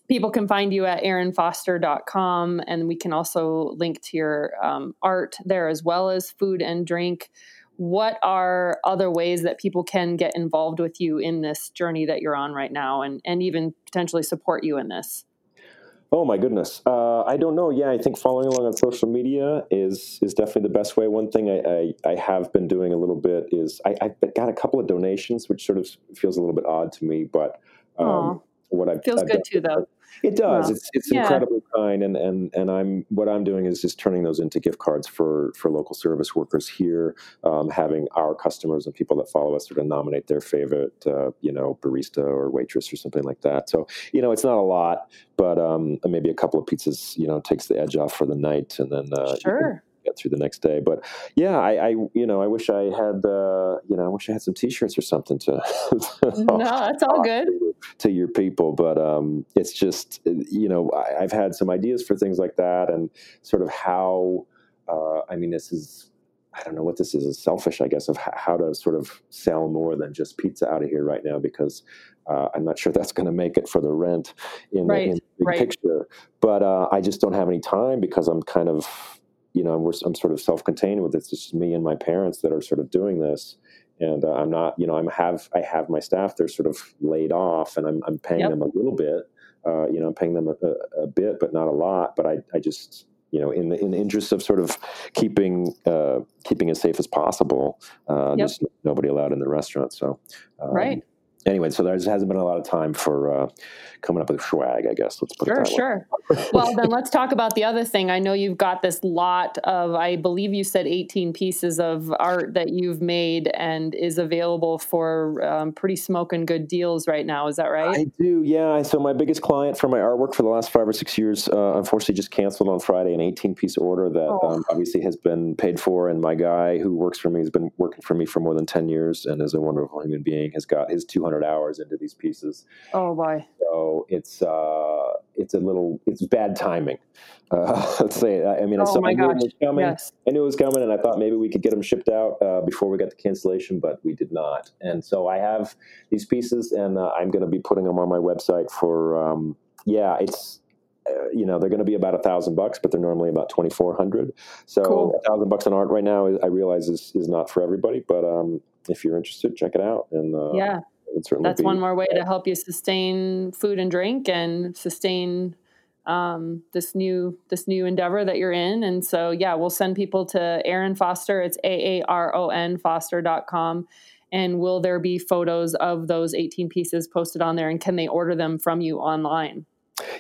S3: people can find you at aaronfoster.com, and we can also link to your um, art there as well as food and drink what are other ways that people can get involved with you in this journey that you're on right now and, and even potentially support you in this
S1: Oh my goodness, uh, I don't know. Yeah, I think following along on social media is is definitely the best way. One thing I, I, I have been doing a little bit is I, I got a couple of donations, which sort of feels a little bit odd to me, but um, what I've
S3: feels
S1: I've
S3: good done, too, though.
S1: It does. It's it's yeah. incredibly kind, and and and I'm what I'm doing is just turning those into gift cards for for local service workers here, um, having our customers and people that follow us sort of nominate their favorite, uh, you know, barista or waitress or something like that. So you know, it's not a lot, but um, maybe a couple of pizzas, you know, takes the edge off for the night, and then uh,
S3: sure
S1: get through the next day. But yeah, I, I you know I wish I had uh, you know I wish I had some T-shirts or something to.
S3: no, it's all good.
S1: To, to your people, but um, it's just you know I, have had some ideas for things like that, and sort of how uh, I mean this is. I don't know what this is. Is selfish, I guess, of how to sort of sell more than just pizza out of here right now because uh, I'm not sure that's going to make it for the rent in, right, the, in the big right. picture. But uh, I just don't have any time because I'm kind of you know, I'm, I'm sort of self-contained with this. It's just me and my parents that are sort of doing this. And uh, I'm not, you know, I'm have I have my staff. They're sort of laid off, and I'm I'm paying yep. them a little bit, Uh, you know, I'm paying them a, a, bit, but not a lot. But I, I just you know, in the in the interest of sort of keeping uh, keeping as safe as possible, uh, yep. there's nobody allowed in the restaurant. So,
S3: um, right
S1: anyway, so there hasn't been a lot of time for uh, coming up with swag, I guess. Let's put
S3: sure,
S1: it that
S3: sure. Way. well, then let's talk about the other thing. I know you've got this lot of, I believe you said 18 pieces of art that you've made and is available for um, pretty smoking good deals right now. Is that right?
S1: I do, yeah. So my biggest client for my artwork for the last five or six years, uh, unfortunately, just canceled on Friday an 18 piece order that oh. um, obviously has been paid for. And my guy who works for me has been working for me for more than 10 years and is a wonderful human being, has got his 200 200 hours into these pieces.
S3: Oh boy!
S1: So it's uh, it's a little it's bad timing. Uh, let's say I mean
S3: oh
S1: I,
S3: knew it
S1: was coming. Yes. I knew it was coming, and I thought maybe we could get them shipped out uh, before we got the cancellation, but we did not. And so I have these pieces, and uh, I'm going to be putting them on my website for. Um, yeah, it's uh, you know they're going to be about a thousand bucks, but they're normally about twenty four hundred. So a cool. thousand bucks on art right now, I realize is is not for everybody, but um, if you're interested, check it out. And uh,
S3: yeah, that's one more way to help you sustain food and drink and sustain um, this new this new endeavor that you're in. And so, yeah, we'll send people to Aaron Foster. It's A A R O N Foster.com. And will there be photos of those 18 pieces posted on there? And can they order them from you online?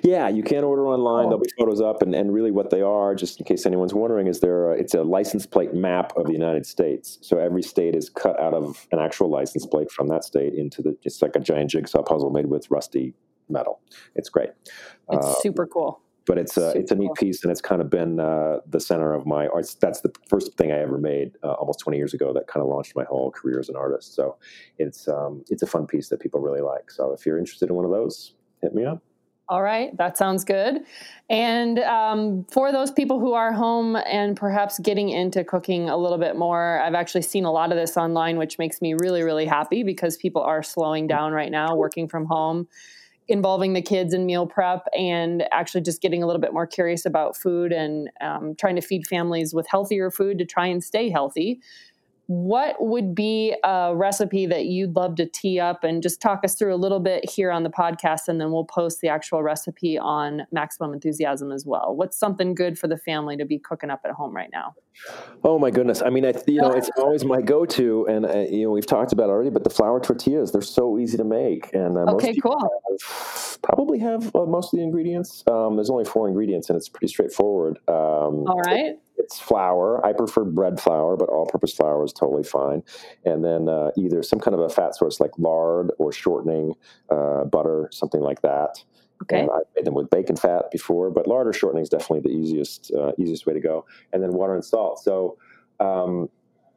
S1: Yeah, you can order online. There'll be photos up, and, and really what they are, just in case anyone's wondering, is there. It's a license plate map of the United States. So every state is cut out of an actual license plate from that state into the. It's like a giant jigsaw puzzle made with rusty metal. It's great.
S3: It's uh, super cool.
S1: But it's a it's a neat cool. piece, and it's kind of been uh, the center of my art. That's the first thing I ever made uh, almost 20 years ago. That kind of launched my whole career as an artist. So it's um, it's a fun piece that people really like. So if you're interested in one of those, hit me up.
S3: All right, that sounds good. And um, for those people who are home and perhaps getting into cooking a little bit more, I've actually seen a lot of this online, which makes me really, really happy because people are slowing down right now, working from home, involving the kids in meal prep, and actually just getting a little bit more curious about food and um, trying to feed families with healthier food to try and stay healthy what would be a recipe that you'd love to tee up and just talk us through a little bit here on the podcast and then we'll post the actual recipe on maximum enthusiasm as well? What's something good for the family to be cooking up at home right now?
S1: Oh my goodness. I mean I, you know it's always my go-to and uh, you know we've talked about it already but the flour tortillas they're so easy to make and
S3: uh, okay cool.
S1: have, probably have uh, most of the ingredients. Um, there's only four ingredients and it's pretty straightforward. Um,
S3: all right
S1: it's flour. I prefer bread flour, but all-purpose flour is totally fine. And then uh, either some kind of a fat source like lard or shortening, uh, butter, something like that.
S3: Okay.
S1: And I made them with bacon fat before, but lard or shortening is definitely the easiest uh, easiest way to go. And then water and salt. So um,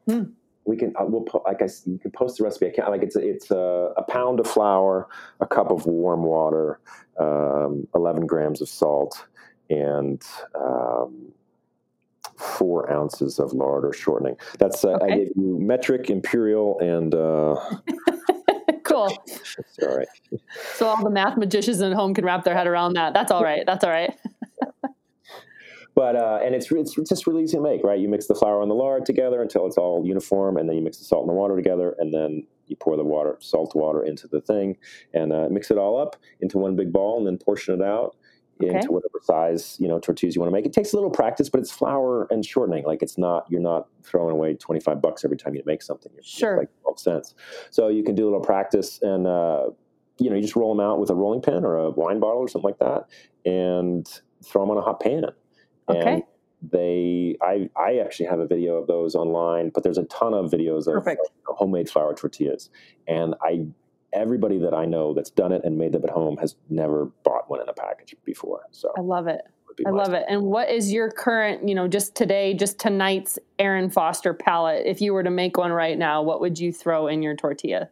S1: hmm. we can uh, we'll po- like I you can post the recipe. I can't like it's a, it's a, a pound of flour, a cup of warm water, um, eleven grams of salt, and um, four ounces of lard or shortening. That's uh, okay. I gave you metric, imperial, and uh,
S3: cool.
S1: all right.
S3: So all the math magicians at home can wrap their head around that. That's all right. That's all right.
S1: but uh, and it's it's just really easy to make, right? You mix the flour and the lard together until it's all uniform, and then you mix the salt and the water together, and then you pour the water, salt water into the thing, and uh, mix it all up into one big ball, and then portion it out okay. into whatever size you know tortillas you want to make. It takes a little practice, but it's flour and shortening. Like it's not you're not throwing away twenty five bucks every time you make something. You're,
S3: sure,
S1: like twelve cents. So you can do a little practice and. Uh, you know, you just roll them out with a rolling pin or a wine bottle or something like that, and throw them on a hot pan.
S3: Okay.
S1: And they, I, I actually have a video of those online, but there's a ton of videos of, of homemade flour tortillas, and I everybody that I know that's done it and made them at home has never bought one in a package before. So
S3: I love it. I love it. And what is your current, you know, just today, just tonight's Aaron Foster palette? If you were to make one right now, what would you throw in your tortilla?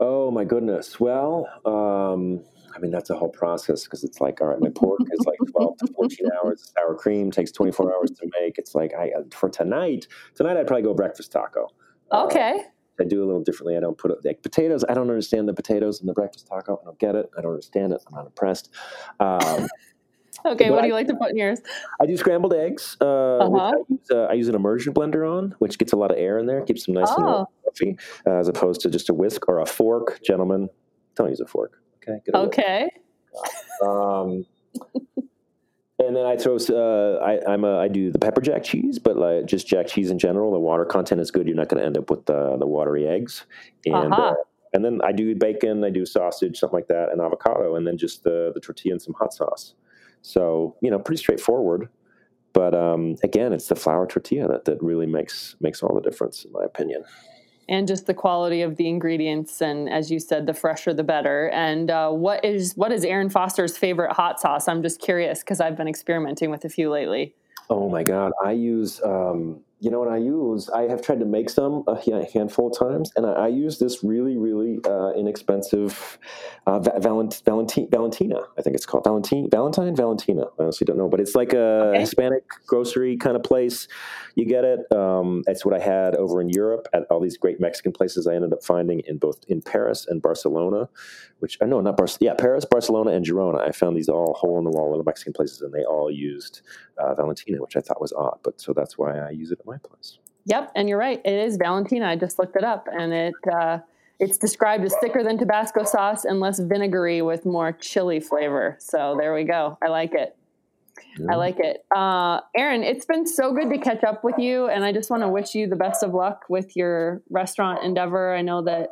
S1: Oh my goodness. Well, um, I mean, that's a whole process because it's like, all right, my pork is like 12 to 14 hours. Sour cream takes 24 hours to make. It's like, I, for tonight, tonight I'd probably go breakfast taco.
S3: Okay. Uh,
S1: I do a little differently. I don't put it like potatoes. I don't understand the potatoes in the breakfast taco. I don't get it. I don't understand it. I'm not impressed. Um,
S3: okay, what do you like to put in yours?
S1: I do scrambled eggs. Uh, uh-huh. I, use, uh, I, use, an immersion blender on, which gets a lot of air in there, keeps them nice oh. and fluffy, uh, as opposed to just a whisk or a fork. Gentlemen, don't use a fork. Okay.
S3: okay.
S1: Um, and then I throw. Uh, I, I'm a. I do the pepper jack cheese, but like just jack cheese in general. The water content is good. You're not going to end up with the the watery eggs. And
S3: Uh-huh.
S1: uh, and then I do bacon. I do sausage, something like that, and avocado, and then just the the tortilla and some hot sauce. So you know, pretty straightforward. But um, again, it's the flour tortilla that, that really makes makes all the difference, in my opinion.
S3: And just the quality of the ingredients and as you said the fresher the better and uh, what is what is aaron foster's favorite hot sauce i'm just curious because i've been experimenting with a few lately
S1: Oh my God. I use, um, you know what I use? I have tried to make some a handful of times, and I, I use this really, really uh, inexpensive uh, Valent- Valenti- Valentina, I think it's called. Valentine, Valentine? Valentina. I honestly don't know. But it's like a
S3: Okay.
S1: Hispanic grocery kind of place. You get it. Um, it's what I had over in Europe at all these great Mexican places I ended up finding in both in Paris and Barcelona, which, I know not Barcelona. Yeah, Paris, Barcelona, and Girona. I found these all hole in the wall little Mexican places, and they all used uh, Valentina, which I thought was odd, but so that's why I use it at my place.
S3: yep and you're right it is valentina i just looked it up and it uh, it's described as thicker than tabasco sauce and less vinegary with more chili flavor so there we go i like it I like it. Uh, Aaron, it's been so good to catch up with you, and I just want to wish you the best of luck with your restaurant endeavor. I know that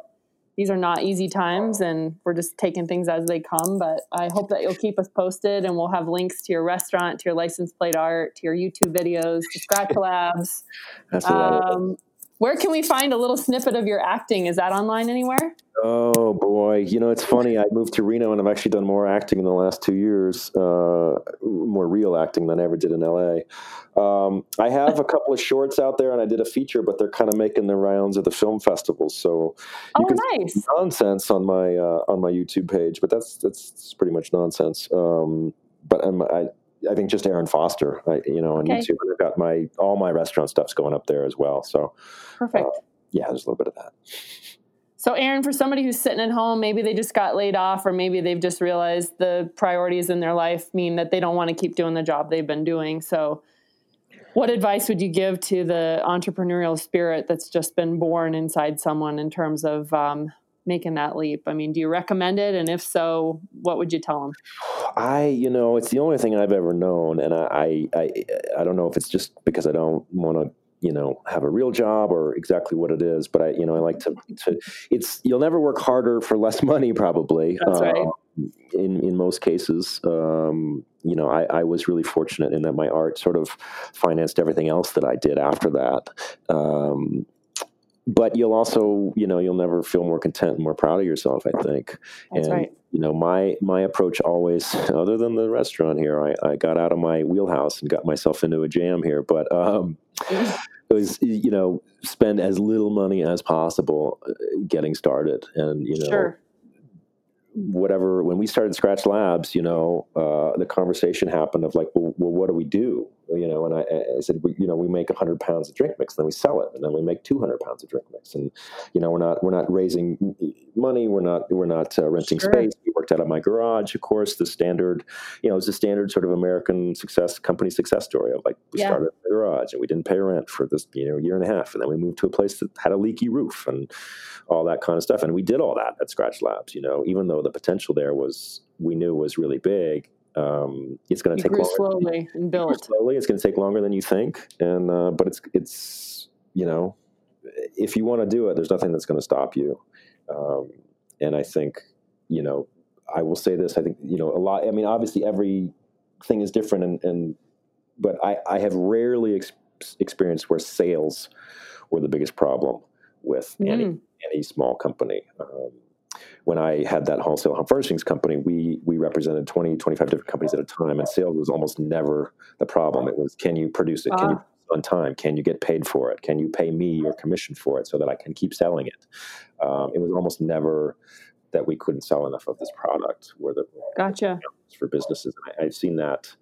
S3: these are not easy times, and we're just taking things as they come, but I hope that you'll keep us posted, and we'll have links to your restaurant, to your license plate art, to your YouTube videos, to Skratch Labs.
S1: That's a lot
S3: Um, where can we find a little snippet of your acting? Is that online anywhere?
S1: Oh boy, you know it's funny. I moved to Reno and I've actually done more acting in the last two years, uh, more real acting than I ever did in LA. Um, I have a couple of shorts out there, and I did a feature, but they're kind of making the rounds of the film festivals. So you
S3: Oh,
S1: can see
S3: nice.
S1: nonsense on my uh, on my YouTube page, but that's that's, that's pretty much nonsense. Um, but I'm, I I think just Aaron Foster, I, you know, on
S3: Okay.
S1: YouTube, and I've got my all my restaurant stuff's going up there as well. So
S3: Perfect.
S1: yeah, there's a little bit of that.
S3: So, Aaron, for somebody who's sitting at home, maybe they just got laid off, or maybe they've just realized the priorities in their life mean that they don't want to keep doing the job they've been doing. So, what advice would you give to the entrepreneurial spirit that's just been born inside someone in terms of um, making that leap? I mean, do you recommend it? And if so, what would you tell them?
S1: I, you know, it's the only thing I've ever known, and I, I, I, I don't know if it's just because I don't want to, you know, have a real job or exactly what it is, but I, you know, I like to, to. It's you'll never work harder for less money, probably.
S3: That's right.
S1: um, In in most cases, um, you know, I, I was really fortunate in that my art sort of financed everything else that I did after that. Um, but you'll also, you know, you'll never feel more content and more proud of yourself. I think
S3: That's
S1: and
S3: right.
S1: you know my my approach always other than the restaurant here I, I got out of my wheelhouse and got myself into a jam here but um it was you know spend as little money as possible uh, getting started and you know
S3: Sure.
S1: whatever when we started skratch labs you know uh, the conversation happened of like well, well what do we do you know and i, I said we, you know we make 100 pounds of drink mix then we sell it and then we make 200 pounds of drink mix and you know we're not we're not raising money we're not we're not uh, renting
S3: Sure.
S1: space we worked out of my garage of course the standard you know it's a standard sort of american success company success story of like we
S3: Yeah.
S1: started in the garage and we didn't pay rent for this you know year and a half and then we moved to a place that had a leaky roof and all that kind of stuff and we did all that at skratch labs you know even though the potential there was we knew was really big um, it's going to take longer
S3: slowly and built.
S1: slowly it's going to take longer than you think and uh, but it's it's you know if you want to do it there's nothing that's going to stop you um, and i think you know i will say this i think you know a lot i mean obviously every thing is different and, and but i i have rarely ex- experienced where sales were the biggest problem with any
S3: Mm.
S1: any small company um, when I had that wholesale home furnishings company, we we represented 20, 25 different companies at a time, and sales was almost never the problem. It was can you produce it? Can you
S3: Ah.
S1: produce it on time? Can you get paid for it? Can you pay me your commission for it so that I can keep selling it? Um, it was almost never that we couldn't sell enough of this product. Where the
S3: Gotcha.
S1: for businesses, I, I've seen that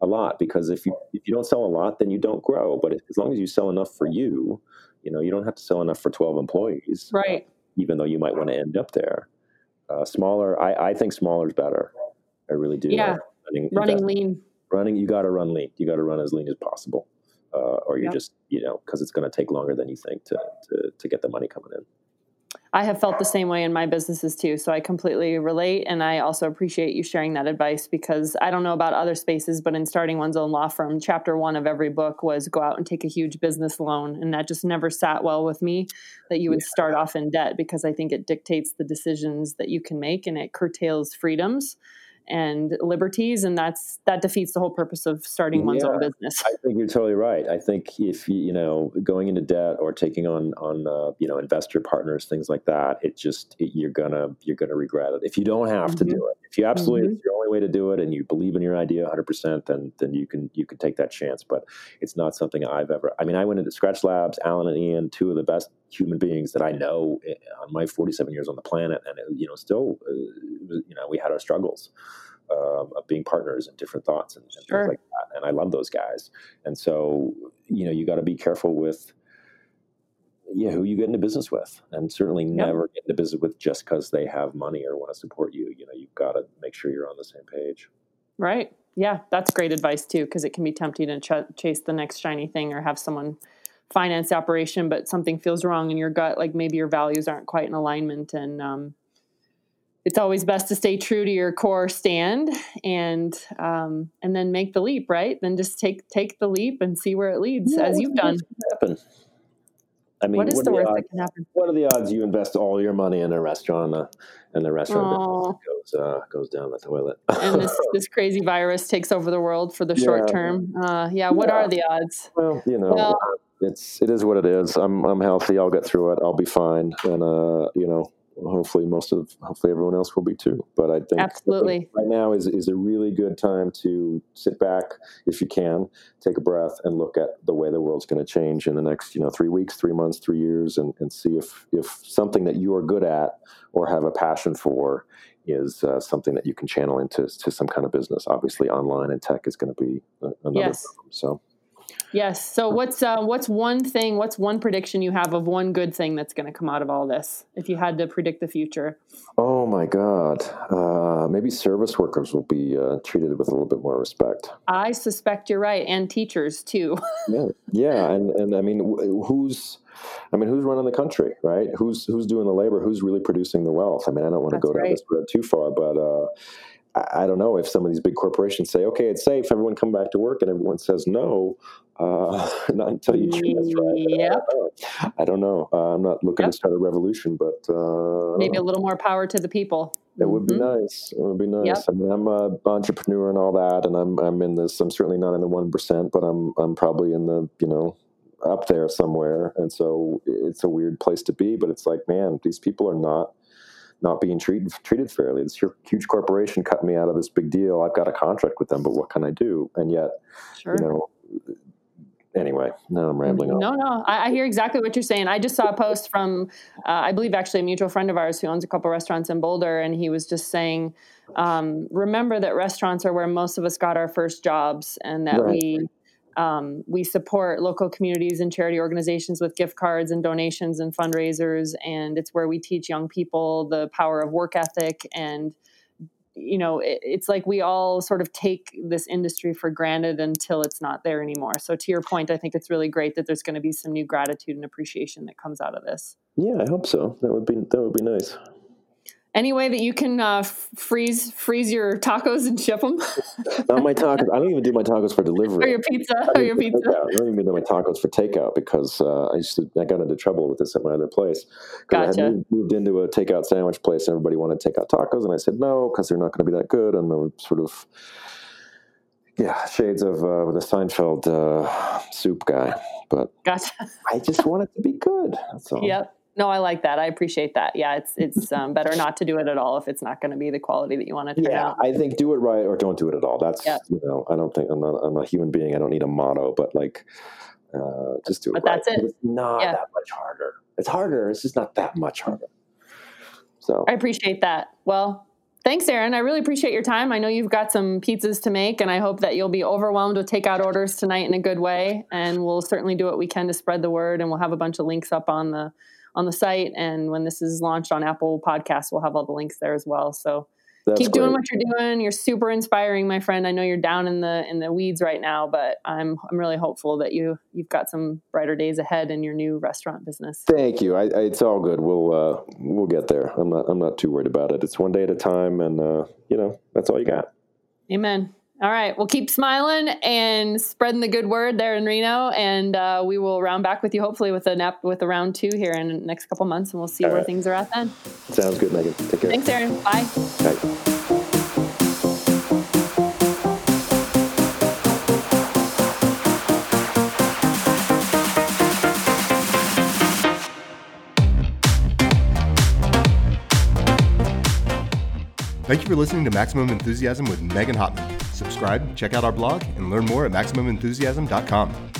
S1: a lot because if you if you don't sell a lot, then you don't grow. But as long as you sell enough for you, you know you don't have to sell enough for 12 employees
S3: Right.
S1: even though you might want to end up there. Uh, smaller, I, I think smaller is better. I really do.
S3: Yeah.
S1: Running,
S3: Running lean.
S1: running, you got to run lean. You got to run as lean as possible, uh, or you're
S3: Yep.
S1: just, you know, because it's going to take longer than you think to, to to get the money coming in.
S3: I have felt the same way in my businesses too. So I completely relate. And I also appreciate you sharing that advice because I don't know about other spaces, but in starting one's own law firm, chapter one of every book was go out and take a huge business loan. And that just never sat well with me that you would start off in debt because I think it dictates the decisions that you can make and it curtails freedoms and liberties and that's that defeats the whole purpose of starting one's yeah, own business.
S1: I think you're totally right. I think if you you know going into debt or taking on on uh, you know investor partners things like that it just it, you're gonna you're gonna regret it. If you don't have mm-hmm. to do it if you absolutely mm-hmm. it's your only way to do it and you believe in your idea 100% then then you can you can take that chance. But it's not something i've ever i mean i went into skratch labs allen and ian two of the best human beings that i know eh, on my 47 years on the planet and it, you know still uh, you know we had our struggles um, of being partners and different thoughts and, and sure. things like that. And I love those guys. And so, you know, you got to be careful with, yeah, who you get into business with, and certainly yep. never get into business with just because they have money or want to support you. You know, you've got to make sure you're on the same page.
S3: Right. Yeah, that's great advice too, because it can be tempting to ch- chase the next shiny thing or have someone finance operation, but something feels wrong in your gut, like maybe your values aren't quite in alignment, and um, it's always best to stay true to your core stand and um, and then make the leap right? Then just take take the leap and see where it leads yeah, as you've done. happen?
S1: I mean what is what the worst odds, that can happen? what are the odds you invest all your money in a restaurant uh, and the restaurant goes uh, goes down the toilet?
S3: And this this crazy virus takes over the world for the yeah. short term. Uh, yeah what yeah. are the odds?
S1: Well you know well, it's it is what it is. I'm i'm healthy. I'll get through it. I'll be fine. And uh you know hopefully most of hopefully everyone else will be too. But i think
S3: absolutely.
S1: right now is, is a really good time to sit back if you can take a breath and look at the way the world's going to change in the next you know three weeks three months three years and, and see if if something that you are good at or have a passion for is uh, something that you can channel into to some kind of business. Obviously online and tech is going to be another
S3: yes.
S1: Problem, so
S3: Yes. So what's uh, what's one thing? What's one prediction you have of one good thing that's going to come out of all this? If you had to predict the future.
S1: Oh my God. Uh, maybe service workers will be uh, treated with a little bit more respect.
S3: I suspect you're right, and teachers too.
S1: yeah. Yeah. And and I mean, who's I mean, who's running the country, right? Who's who's doing the labor? Who's really producing the wealth? I mean, I don't want to go down right. this road too far, but I don't know if some of these big corporations say, okay, it's safe, everyone come back to work, and everyone says no, uh, not until you treat us right.
S3: Yep.
S1: I don't know. I don't know. Uh, I'm not looking yep. to start a revolution, but uh,
S3: maybe a little more power to the people.
S1: It would be mm-hmm. nice. It would be nice. Yep. I mean, I'm an entrepreneur and all that, and I'm I'm in this. I'm certainly not in the one percent, but I'm I'm probably in the you know up there somewhere. And so it's a weird place to be, but it's like, man, these people are not not being treated treated fairly. This huge corporation cut me out of this big deal. I've got a contract with them, but what can I do? And yet, sure. you know, anyway, no, I'm rambling.
S3: No, on. no, I, I, hear exactly what you're saying. I just saw a post from, uh, I believe, actually a mutual friend of ours who owns a couple restaurants in Boulder, and he was just saying, um, remember that restaurants are where most of us got our first jobs, and that right. we um, we support local communities and charity organizations with gift cards and donations and fundraisers. And it's where we teach young people the power of work ethic. And, you know, it, it's like we all sort of take this industry for granted until it's not there anymore. So, to your point, I think it's really great that there's going to be some new gratitude and appreciation that comes out of this.
S1: Yeah, I hope so. That would be that would be nice.
S3: Any way that you can uh, freeze freeze your tacos and ship them?
S1: Not my tacos. I don't even do my tacos for delivery.
S3: Or your pizza. Or your pizza.
S1: I don't even do my tacos for takeout because uh, I used to. I got into trouble with this at my other place.
S3: Gotcha.
S1: I had moved into a takeout sandwich place, and everybody wanted takeout tacos, and I said no because they're not going to be that good, and the sort of yeah, shades of uh, the Seinfeld uh, soup guy. But
S3: gotcha.
S1: I just want it to be good. That's all.
S3: Yep. No, I like that. I appreciate that. Yeah, it's it's um, better not to do it at all if it's not going to be the quality that you want to.
S1: Yeah, out. I think do it right or don't do it at all. That's yeah. you know, I don't think I'm not I'm a human being. I don't need a motto, but like, uh, just do it.
S3: But
S1: right.
S3: that's it.
S1: It's not yeah. that much harder. It's harder. It's just not that much harder. So
S3: I appreciate that. Well, thanks, Aaron. I really appreciate your time. I know you've got some pizzas to make, and I hope that you'll be overwhelmed with takeout orders tonight in a good way. And we'll certainly do what we can to spread the word, and we'll have a bunch of links up on the on the site. And when this is launched on Apple Podcasts, we'll have all the links there as well. So
S1: That's
S3: Keep
S1: great.
S3: doing what you're doing. You're super inspiring, my friend. I know you're down in the in the weeds right now, but I'm I'm really hopeful that you you've got some brighter days ahead in your new restaurant business.
S1: Thank you. I, I, it's all good. We'll uh, we'll get there. I'm not I'm not too worried about it. It's one day at a time, and uh, you know that's all you got.
S3: Amen. All right. Well, keep smiling and spreading the good word there in Reno, and uh, we will round back with you hopefully with a nap with a round two here in the next couple months, and we'll see
S1: All
S3: where
S1: right.
S3: things are at then.
S1: Sounds good, Megan. Take care.
S3: Thanks, Aaron. Bye.
S1: Bye.
S2: Thank you for listening to Maximum Enthusiasm with Megan Hottman. Subscribe, check out our blog, and learn more at MaximumEnthusiasm.com.